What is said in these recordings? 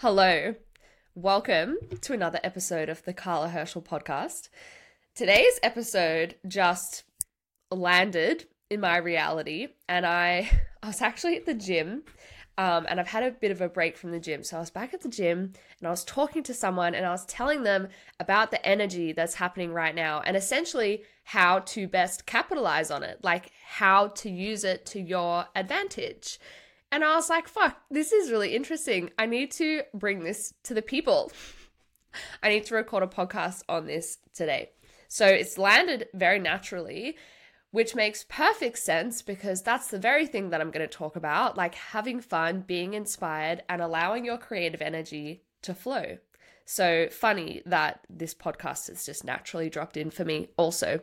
Hello. Welcome to another episode of the Carla Herschel podcast. Today's episode just landed in my reality, and I, I was actually at the gym. Um, and I've had a bit of a break from the gym. So I was back at the gym and I was talking to someone and I was telling them about the energy that's happening right now and essentially how to best capitalize on it, like how to use it to your advantage. And I was like, fuck, this is really interesting. I need to bring this to the people. I need to record a podcast on this today. So it's landed very naturally, which makes perfect sense because that's the very thing that I'm going to talk about like having fun, being inspired, and allowing your creative energy to flow. So funny that this podcast has just naturally dropped in for me, also.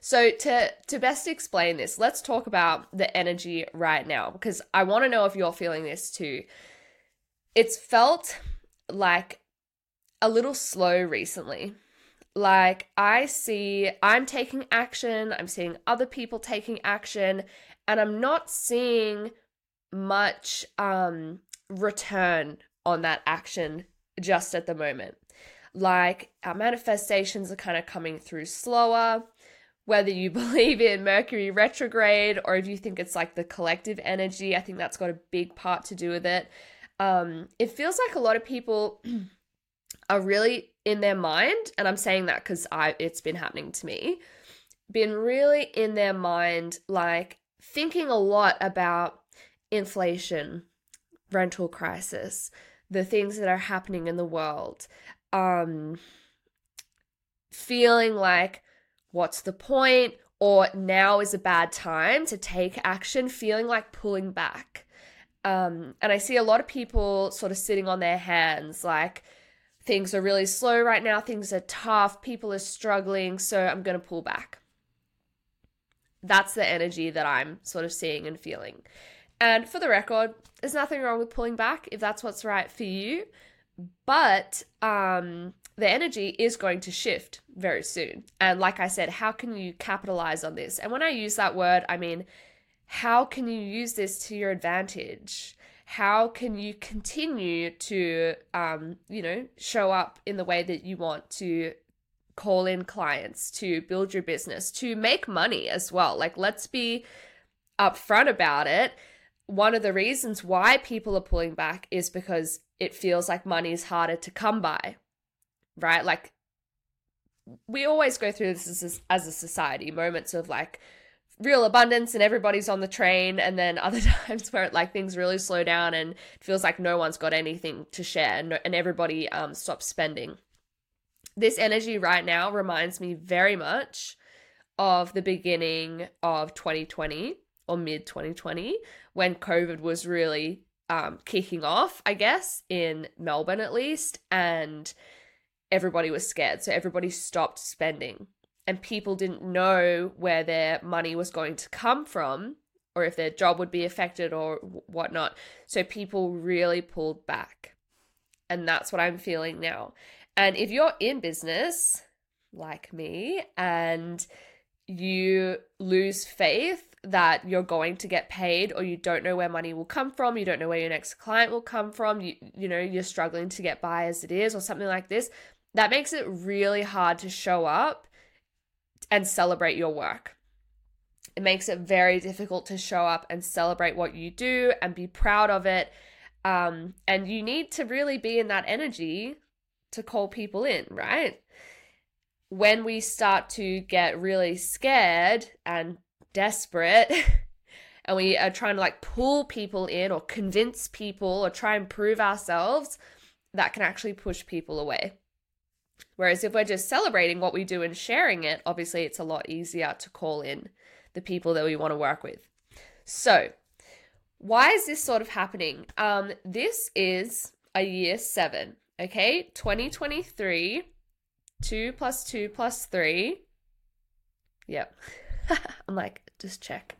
So to to best explain this, let's talk about the energy right now because I want to know if you're feeling this too. It's felt like a little slow recently. Like I see I'm taking action, I'm seeing other people taking action and I'm not seeing much um return on that action just at the moment. Like our manifestations are kind of coming through slower whether you believe in Mercury retrograde or if you think it's like the collective energy, I think that's got a big part to do with it. Um, it feels like a lot of people are really in their mind, and I'm saying that because I it's been happening to me, been really in their mind, like thinking a lot about inflation, rental crisis, the things that are happening in the world, um, feeling like what's the point? Or now is a bad time to take action, feeling like pulling back. Um, and I see a lot of people sort of sitting on their hands, like things are really slow right now, things are tough, people are struggling, so I'm going to pull back. That's the energy that I'm sort of seeing and feeling. And for the record, there's nothing wrong with pulling back if that's what's right for you. But um, the energy is going to shift very soon. And like I said, how can you capitalize on this? And when I use that word, I mean, how can you use this to your advantage? How can you continue to, um, you know, show up in the way that you want to call in clients, to build your business, to make money as well? Like, let's be upfront about it. One of the reasons why people are pulling back is because it feels like money is harder to come by right? Like we always go through this as, as a society moments of like real abundance and everybody's on the train and then other times where like things really slow down and it feels like no one's got anything to share and, and everybody um stops spending this energy right now reminds me very much of the beginning of 2020 or mid 2020 when covid was really um kicking off i guess in melbourne at least and everybody was scared. So everybody stopped spending. And people didn't know where their money was going to come from or if their job would be affected or whatnot. So people really pulled back. And that's what I'm feeling now. And if you're in business, like me, and you lose faith that you're going to get paid or you don't know where money will come from you don't know where your next client will come from you you know you're struggling to get by as it is or something like this that makes it really hard to show up and celebrate your work. It makes it very difficult to show up and celebrate what you do and be proud of it. Um, and you need to really be in that energy to call people in, right? When we start to get really scared and desperate, and we are trying to like pull people in or convince people or try and prove ourselves, that can actually push people away. Whereas if we're just celebrating what we do and sharing it, obviously it's a lot easier to call in the people that we want to work with. So, why is this sort of happening? Um, this is a year seven, okay? 2023, two plus two plus three. Yep. I'm like, just check.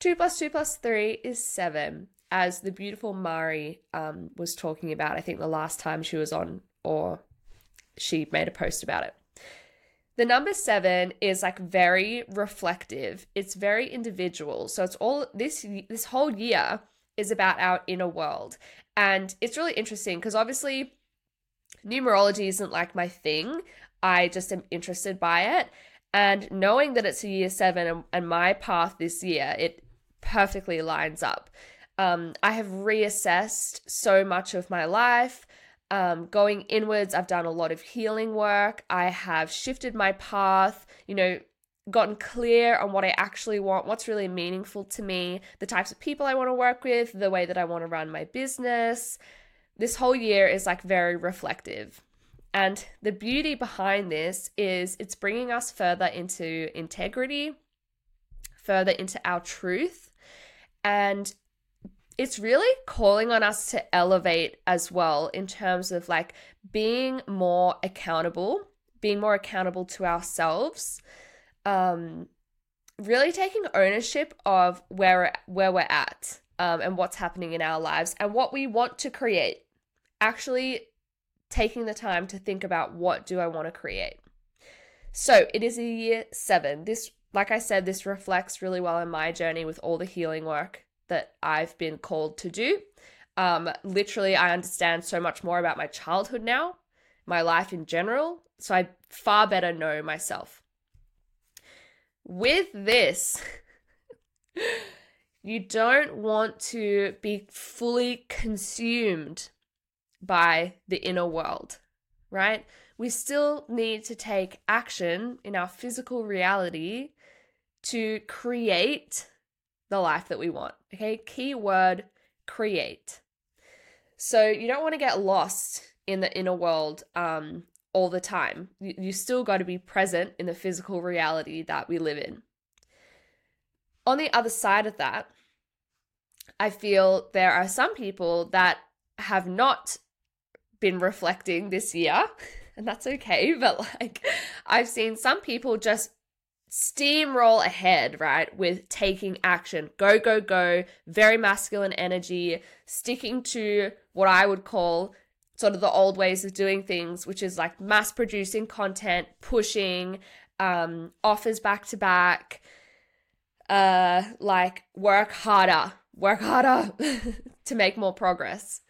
Two plus two plus three is seven, as the beautiful Mari um, was talking about, I think the last time she was on, or she made a post about it. The number seven is like very reflective. It's very individual. So it's all this this whole year is about our inner world. And it's really interesting because obviously numerology isn't like my thing. I just am interested by it. And knowing that it's a year seven and, and my path this year, it perfectly lines up. Um, I have reassessed so much of my life. Um, going inwards, I've done a lot of healing work. I have shifted my path, you know, gotten clear on what I actually want, what's really meaningful to me, the types of people I want to work with, the way that I want to run my business. This whole year is like very reflective. And the beauty behind this is it's bringing us further into integrity, further into our truth, and it's really calling on us to elevate as well in terms of like being more accountable, being more accountable to ourselves, um, really taking ownership of where where we're at um, and what's happening in our lives and what we want to create. Actually, taking the time to think about what do I want to create. So it is a year seven. This, like I said, this reflects really well in my journey with all the healing work that I've been called to do. Um, literally, I understand so much more about my childhood now, my life in general. So I far better know myself. With this, you don't want to be fully consumed by the inner world, right? We still need to take action in our physical reality to create the life that we want. Okay, keyword create. So you don't want to get lost in the inner world um, all the time. You, you still got to be present in the physical reality that we live in. On the other side of that, I feel there are some people that have not been reflecting this year, and that's okay. But like, I've seen some people just steamroll ahead, right, with taking action. Go, go, go. Very masculine energy, sticking to what I would call sort of the old ways of doing things, which is like mass producing content, pushing, um, offers back to back, uh, like work harder, work harder to make more progress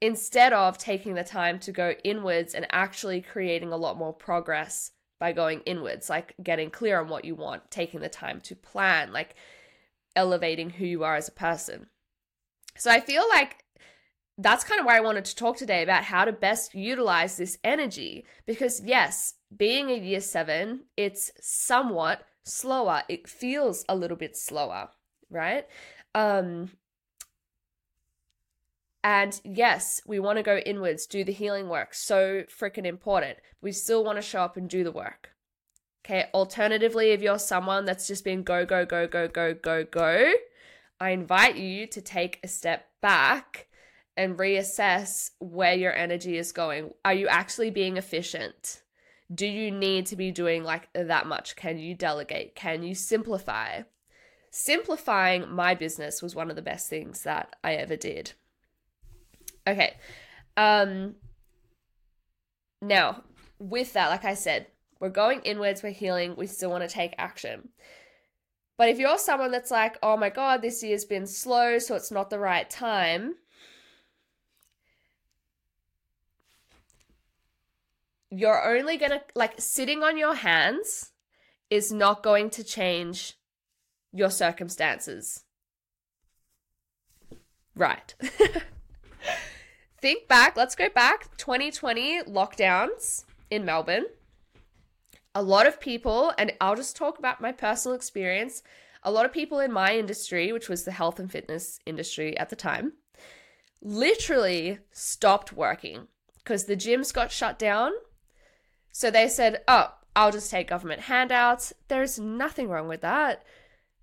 instead of taking the time to go inwards and actually creating a lot more progress by going inwards, like getting clear on what you want, taking the time to plan, like elevating who you are as a person. So I feel like that's kind of why I wanted to talk today about how to best utilize this energy because yes, being a year 7, it's somewhat slower. It feels a little bit slower, right? Um and yes, we want to go inwards, do the healing work. So freaking important. We still want to show up and do the work. Okay. Alternatively, if you're someone that's just been go, go, go, go, go, go, go, I invite you to take a step back and reassess where your energy is going. Are you actually being efficient? Do you need to be doing like that much? Can you delegate? Can you simplify? Simplifying my business was one of the best things that I ever did Okay. Um now, with that, like I said, we're going inwards, we're healing, we still want to take action. But if you're someone that's like, oh my God, this year's been slow, so it's not the right time, you're only going to, like, sitting on your hands is not going to change your circumstances. Right. think back, let's go back 2020 lockdowns in Melbourne. A lot of people, and I'll just talk about my personal experience. A lot of people in my industry, which was the health and fitness industry at the time, literally stopped working because the gyms got shut down. So they said, oh, I'll just take government handouts. There's nothing wrong with that.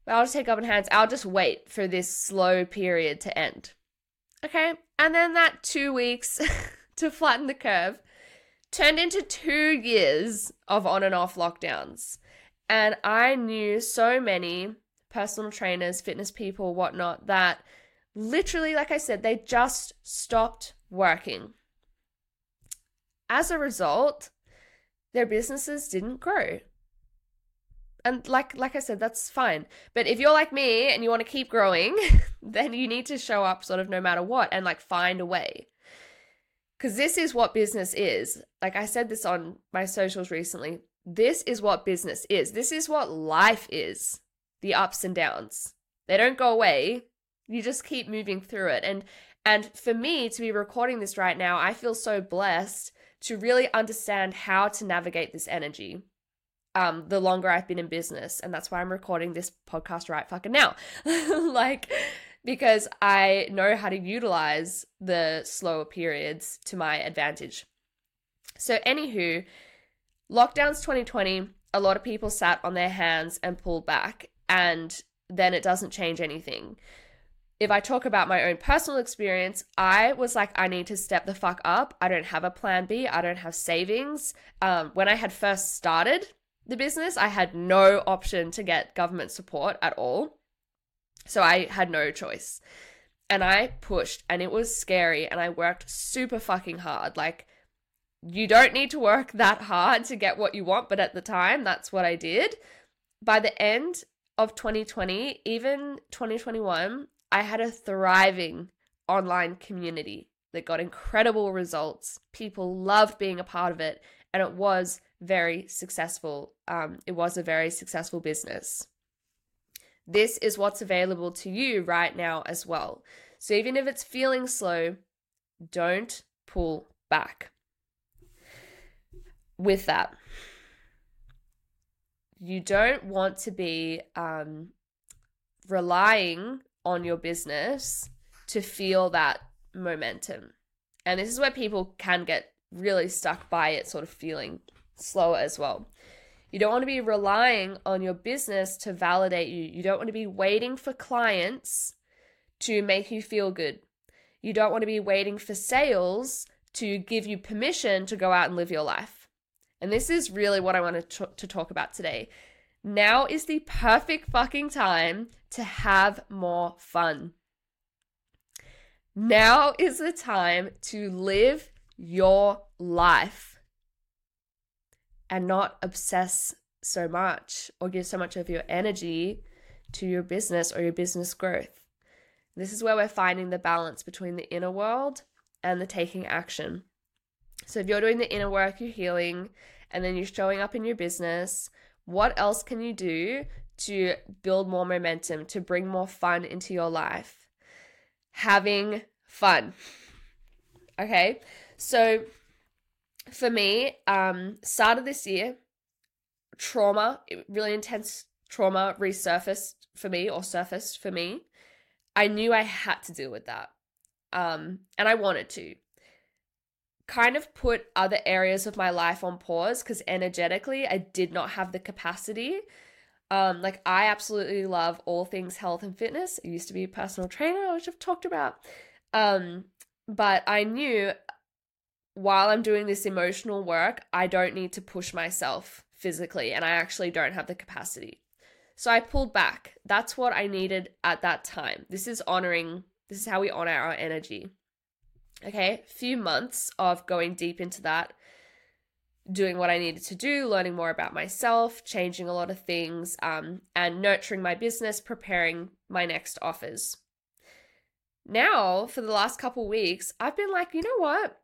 I'll just take government hands. I'll just wait for this slow period to end. Okay. And then that two weeks to flatten the curve turned into two years of on and off lockdowns. And I knew so many personal trainers, fitness people, whatnot, that literally, like I said, they just stopped working. As a result, their businesses didn't grow. And like like I said, that's fine. But if you're like me and you want to keep growing, then you need to show up sort of no matter what and like find a way. Cuz this is what business is. Like I said this on my socials recently. This is what business is. This is what life is. The ups and downs. They don't go away. You just keep moving through it. And and for me to be recording this right now, I feel so blessed to really understand how to navigate this energy. Um, the longer I've been in business, and that's why I'm recording this podcast right fucking now. like, because I know how to utilize the slower periods to my advantage. So, anywho, lockdowns 2020, a lot of people sat on their hands and pulled back, and then it doesn't change anything if I talk about my own personal experience, I was like, I need to step the fuck up. I don't have a plan B. I don't have savings. Um, when I had first started the business, I had no option to get government support at all. So I had no choice. And I pushed, and it was scary. And I worked super fucking hard. Like, you don't need to work that hard to get what you want. But at the time, that's what I did. By the end of 2020, even 2021, I had a thriving online community that got incredible results. People loved being a part of it, and it was very successful. Um, it was a very successful business. This is what's available to you right now as well. So even if it's feeling slow, don't pull back. With that, you don't want to be um, relying on your business to feel that momentum. And this is where people can get really stuck by it, sort of feeling slower as well. You don't want to be relying on your business to validate you. You don't want to be waiting for clients to make you feel good. You don't want to be waiting for sales to give you permission to go out and live your life. And this is really what I want to, to talk about today. Now is the perfect fucking time to have more fun. Now is the time to live your life and not obsess so much or give so much of your energy to your business or your business growth. This is where we're finding the balance between the inner world and the taking action. So, if you're doing the inner work, you're healing, and then you're showing up in your business, what else can you do to build more momentum, to bring more fun into your life? Having fun. Okay. So for me, um, start of this year, trauma, really intense trauma resurfaced for me or surfaced for me. I knew I had to deal with that. Um, and I wanted to kind of put other areas of my life on pause because energetically I did not have the capacity. Um, like I absolutely love all things health and fitness. I used to be a personal trainer, which I've talked about. Um, but I knew while I'm doing this emotional work, I don't need to push myself physically, and I actually don't have the capacity. So I pulled back. That's what I needed at that time. This is honoring, this is how we honor our energy. Okay, few months of going deep into that, doing what I needed to do, learning more about myself, changing a lot of things, um, and nurturing my business, preparing my next offers. Now, for the last couple weeks, I've been like, you know what?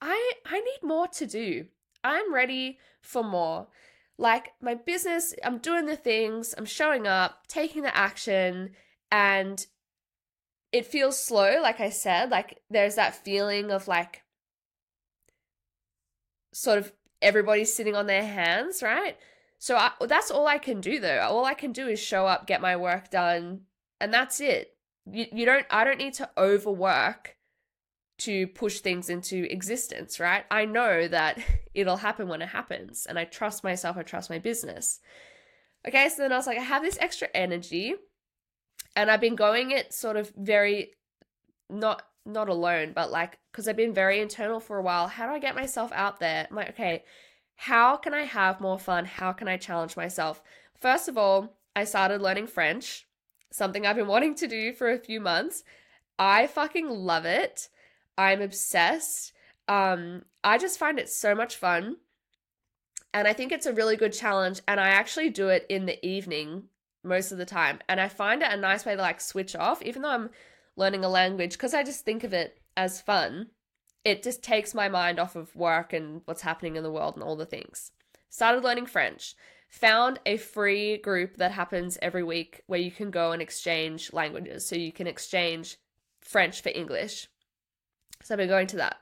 I I need more to do. I'm ready for more. Like my business, I'm doing the things, I'm showing up, taking the action, and it feels slow, like I said. Like there's that feeling of like sort of everybody's sitting on their hands, right? So I, that's all I can do though. All I can do is show up, get my work done, and that's it. You, you don't I don't need to overwork to push things into existence, right? I know that it'll happen when it happens and I trust myself, I trust my business. Okay, so then I was like I have this extra energy and I've been going it sort of very not not alone, but like because I've been very internal for a while. How do I get myself out there? I'm like, okay, how can I have more fun? How can I challenge myself? First of all, I started learning French, something I've been wanting to do for a few months. I fucking love it. I'm obsessed. Um, I just find it so much fun. And I think it's a really good challenge. And I actually do it in the evening most of the time. And I find it a nice way to like switch off, even though I'm learning a language, because I just think of it as fun. It just takes my mind off of work and what's happening in the world and all the things. Started learning French. Found a free group that happens every week where you can go and exchange languages. So you can exchange French for English. So I've been going to that.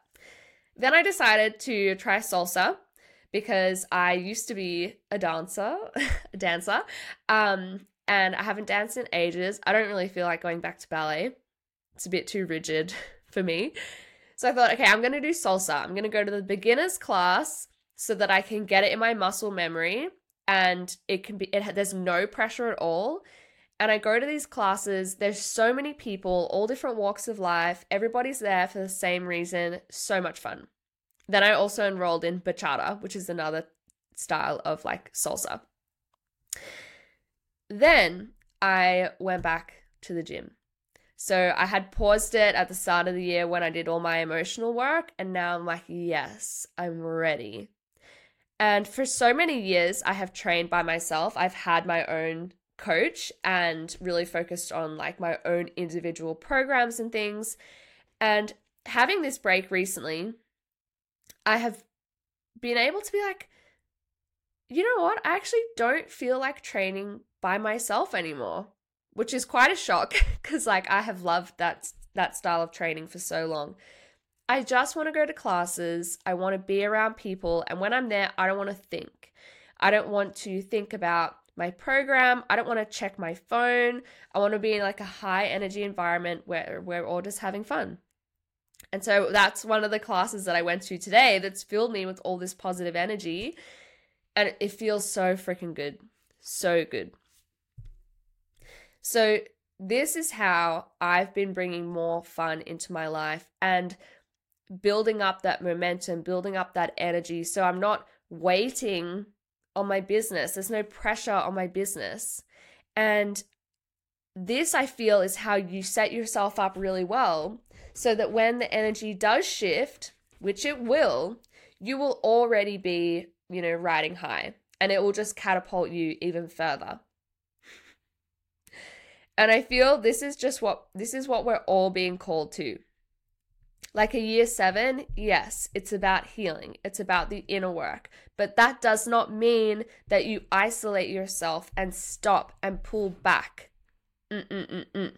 Then I decided to try salsa because I used to be a dancer, a dancer, um, and I haven't danced in ages. I don't really feel like going back to ballet. It's a bit too rigid for me. So I thought, okay, I'm going to do salsa. I'm going to go to the beginner's class so that I can get it in my muscle memory and it can be it there's no pressure at all. And I go to these classes, there's so many people, all different walks of life. Everybody's there for the same reason. So much fun. Then I also enrolled in bachata, which is another style of like salsa. Then I went back to the gym. So I had paused it at the start of the year when I did all my emotional work, and now I'm like, yes, I'm ready. And for so many years, I have trained by myself. I've had my own coach and really focused on like my own individual programs and things. And having this break recently, I have been able to be like, you know what? I actually don't feel like training by myself anymore, which is quite a shock because like I have loved that that style of training for so long. I just want to go to classes. I want to be around people, and when I'm there, I don't want to think. I don't want to think about my program. I don't want to check my phone. I want to be in like a high energy environment where we're all just having fun. And so that's one of the classes that I went to today that's filled me with all this positive energy. And it feels so freaking good. So good. So, this is how I've been bringing more fun into my life and building up that momentum, building up that energy. So, I'm not waiting on my business, there's no pressure on my business. And this, I feel, is how you set yourself up really well so that when the energy does shift, which it will, you will already be, you know, riding high and it will just catapult you even further. And I feel this is just what this is what we're all being called to. Like a year 7, yes, it's about healing. It's about the inner work. But that does not mean that you isolate yourself and stop and pull back. Mm-mm-mm-mm.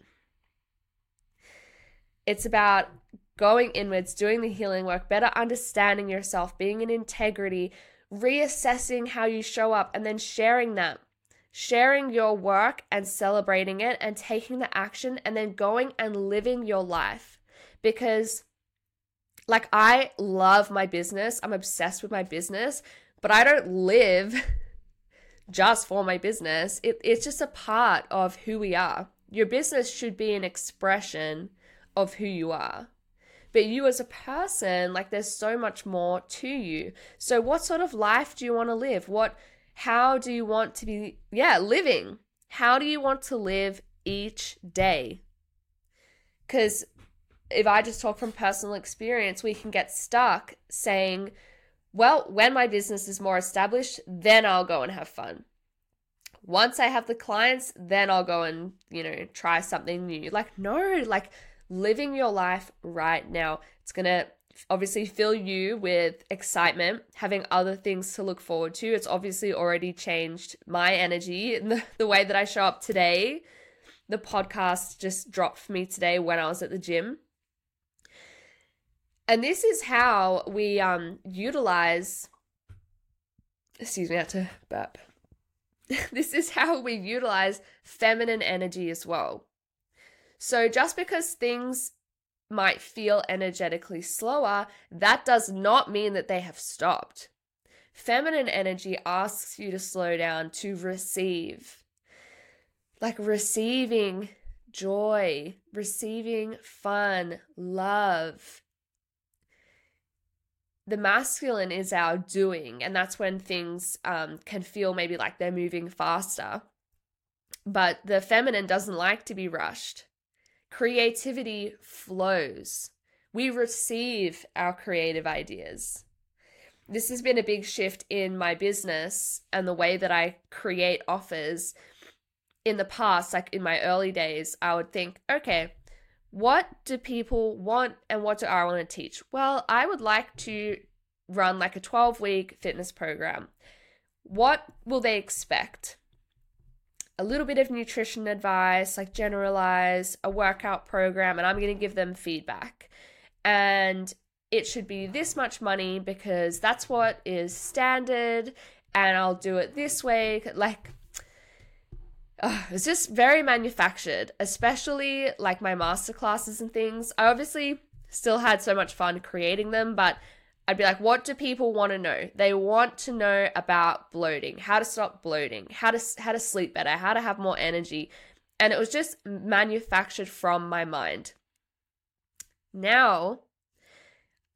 It's about going inwards, doing the healing work, better understanding yourself, being in integrity, reassessing how you show up, and then sharing that. Sharing your work and celebrating it and taking the action and then going and living your life. Because, like, I love my business, I'm obsessed with my business, but I don't live just for my business. It, it's just a part of who we are. Your business should be an expression of who you are. But you as a person, like there's so much more to you. So what sort of life do you want to live? What how do you want to be yeah, living? How do you want to live each day? Cuz if I just talk from personal experience, we can get stuck saying, well, when my business is more established, then I'll go and have fun. Once I have the clients, then I'll go and, you know, try something new. Like, no, like living your life right now. It's going to obviously fill you with excitement, having other things to look forward to. It's obviously already changed my energy and the, the way that I show up today. The podcast just dropped for me today when I was at the gym. And this is how we um, utilize, excuse me, I to burp. this is how we utilize feminine energy as well. So just because things might feel energetically slower, that does not mean that they have stopped. Feminine energy asks you to slow down, to receive. Like receiving joy, receiving fun, love. The masculine is our doing, and that's when things um, can feel maybe like they're moving faster. But the feminine doesn't like to be rushed. Creativity flows. We receive our creative ideas. this has been a big shift in my business and the way that I create offers. In the past, like in my early days, I would think, okay, what do people want and what do I want to teach? Well, I would like to run like a 12 week fitness program. What will they expect? A little bit of nutrition advice, like generalize a workout program, and I'm going to give them feedback. And it should be this much money because that's what is standard and I'll do it this way. Like, uh, it's just very manufactured, especially like my master classes and things. I obviously still had so much fun creating them, but I'd be like, what do people want to know? They want to know about bloating, how to stop bloating, how to how to sleep better, how to have more energy. And it was just manufactured from my mind. Now,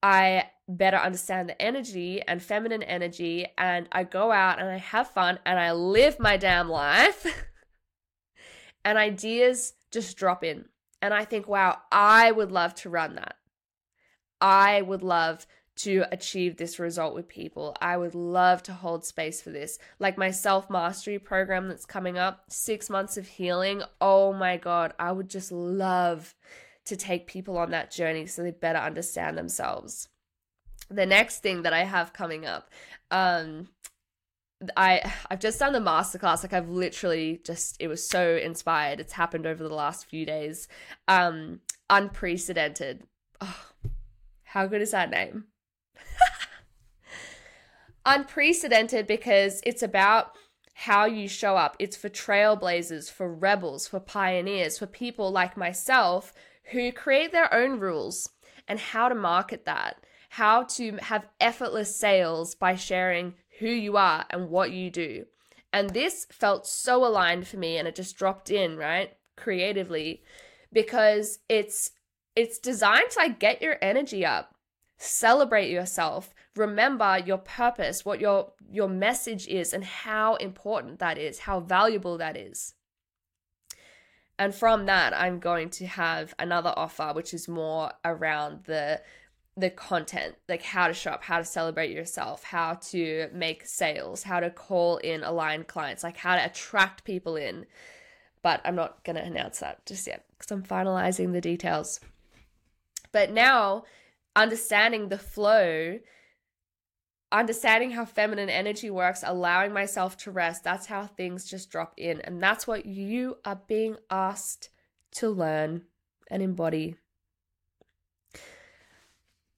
I better understand the energy and feminine energy, and I go out and I have fun and I live my damn life. and ideas just drop in. And I think, wow, I would love to run that. I would love to achieve this result with people. I would love to hold space for this. Like my self mastery program that's coming up, six months of healing. Oh my God, I would just love to take people on that journey so they better understand themselves. The next thing that I have coming up, um, I I've just done the masterclass. Like I've literally just it was so inspired. It's happened over the last few days. Um, unprecedented. Oh, how good is that name? unprecedented because it's about how you show up. It's for trailblazers, for rebels, for pioneers, for people like myself who create their own rules and how to market that, how to have effortless sales by sharing who you are and what you do. And this felt so aligned for me and it just dropped in, right? Creatively because it's it's designed to like get your energy up. Celebrate yourself. Remember your purpose, what your your message is and how important that is, how valuable that is. And from that, I'm going to have another offer, which is more around the the content, like how to show up, how to celebrate yourself, how to make sales, how to call in aligned clients, like how to attract people in. But I'm not going to announce that just yet because I'm finalizing the details. But now, understanding the flow understanding how feminine energy works, allowing myself to rest, that's how things just drop in. And that's what you are being asked to learn and embody.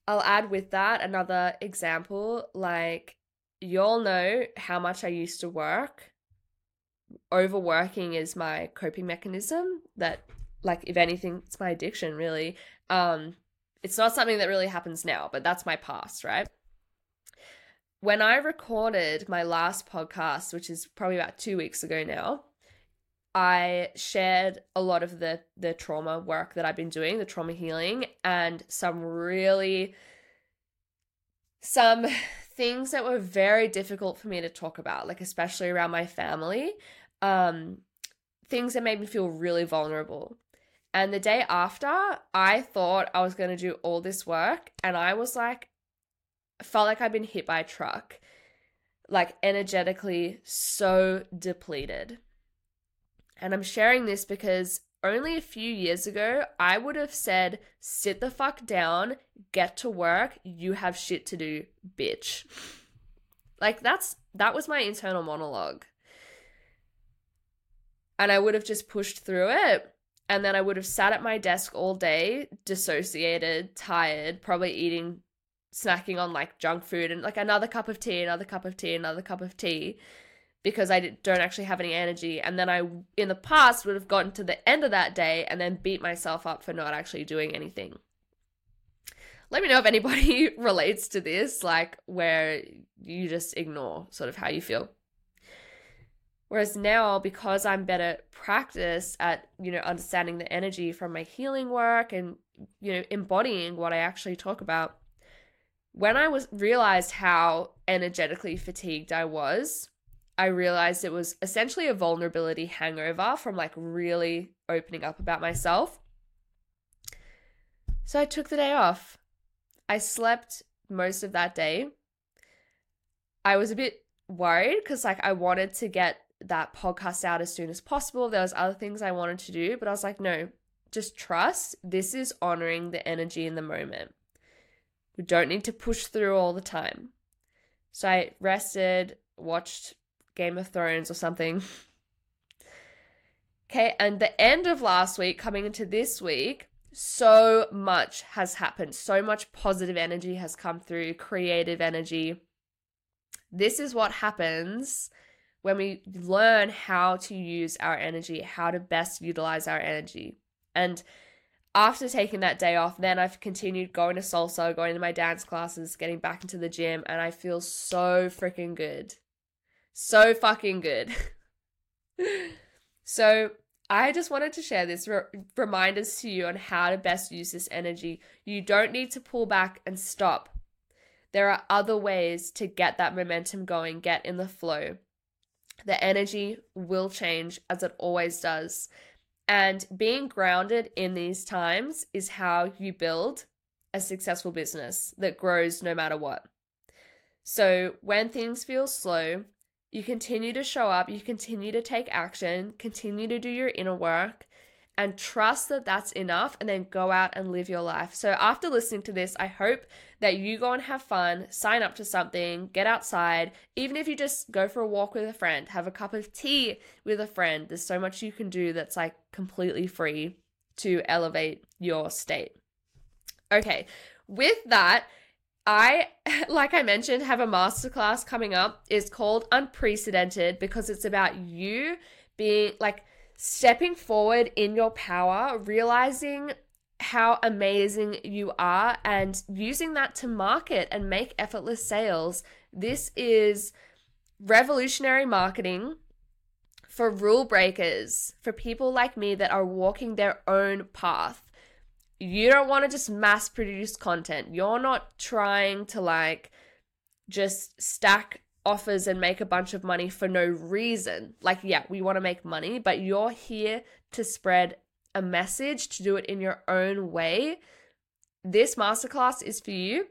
I'll add with that another example like, you all know how much I used to work. Overworking is my coping mechanism that like if anything it's my addiction really. Um it's not something that really happens now, but that's my past, right? when I recorded my last podcast, which is probably about two weeks ago now, I shared a lot of the the trauma work that I've been doing, the trauma healing, and some really some things that were very difficult for me to talk about, like especially around my family. Um, things that made me feel really vulnerable. And the day after, I thought I was going to do all this work, and I was like, felt like I'd been hit by a truck, like energetically so depleted. And I'm sharing this because only a few years ago, I would have said, sit the fuck down, get to work, you have shit to do, bitch. Like that's that was my internal monologue. And I would have just pushed through it. And then I would have sat at my desk all day, dissociated, tired, probably eating snacking on like junk food and like another cup of tea, another cup of tea, another cup of tea because I don't actually have any energy. And then I, in the past, would have gotten to the end of that day and then beat myself up for not actually doing anything. Let me know if anybody relates to this, like where you just ignore sort of how you feel. Whereas now, because I'm better practice at, you know, understanding the energy from my healing work and, you know, embodying what I actually talk about, when I was realized how energetically fatigued I was, I realized it was essentially a vulnerability hangover from like really opening up about myself. So I took the day off. I slept most of that day. I was a bit worried because like I wanted to get that podcast out as soon as possible. There was other things I wanted to do, but I was like, no, just trust. This is honoring the energy in the moment. We don't need to push through all the time. So I rested, watched Game of Thrones or something. okay, and the end of last week, coming into this week, so much has happened. So much positive energy has come through, creative energy. This is what happens when we learn how to use our energy, how to best utilize our energy. And after taking that day off, then I've continued going to salsa, going to my dance classes, getting back into the gym, and I feel so freaking good. So fucking good. so, I just wanted to share this re- reminders to you on how to best use this energy. You don't need to pull back and stop. There are other ways to get that momentum going, get in the flow. The energy will change as it always does. And being grounded in these times is how you build a successful business that grows no matter what. So when things feel slow, you continue to show up, you continue to take action, continue to do your inner work, and trust that that's enough and then go out and live your life. So, after listening to this, I hope that you go and have fun, sign up to something, get outside, even if you just go for a walk with a friend, have a cup of tea with a friend. There's so much you can do that's like completely free to elevate your state. Okay, with that, I, like I mentioned, have a masterclass coming up. It's called Unprecedented because it's about you being like, stepping forward in your power, realizing how amazing you are, and using that to market and make effortless sales. This is revolutionary marketing for rule breakers, for people like me that are walking their own path. You don't want to just mass produce content. You're not trying to like just stack offers and make a bunch of money for no reason. Like, yeah, we want to make money, but you're here to spread a message, to do it in your own way. This masterclass is for you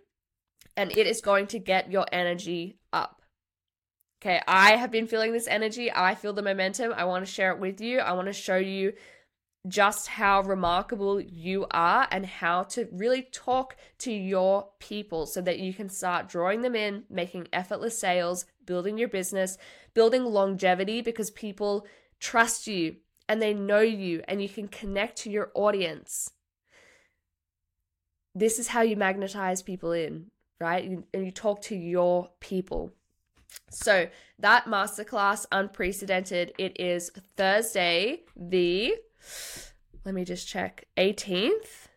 and it is going to get your energy up. Okay, I have been feeling this energy. I feel the momentum. I want to share it with you. I want to show you just how remarkable you are and how to really talk to your people so that you can start drawing them in, making effortless sales, building your business, building longevity because people trust you and they know you and you can connect to your audience. This is how you magnetize people in, right? and you talk to your people. So, that masterclass, unprecedented, it is Thursday, the let me just check, 18th.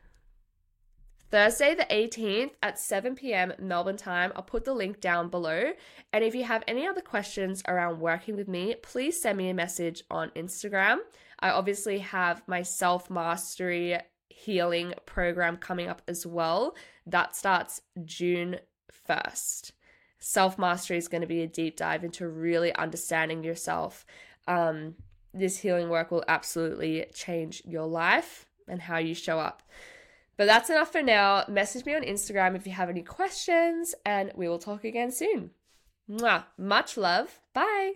Thursday, the 18th at 7 p.m. Melbourne time. I'll put the link down below. And if you have any other questions around working with me, please send me a message on Instagram. I obviously have my self mastery healing program coming up as well. That starts June 1st. Self mastery is going to be a deep dive into really understanding yourself. Um, this healing work will absolutely change your life and how you show up. But that's enough for now. Message me on Instagram if you have any questions, and we will talk again soon. Mwah. Much love. Bye.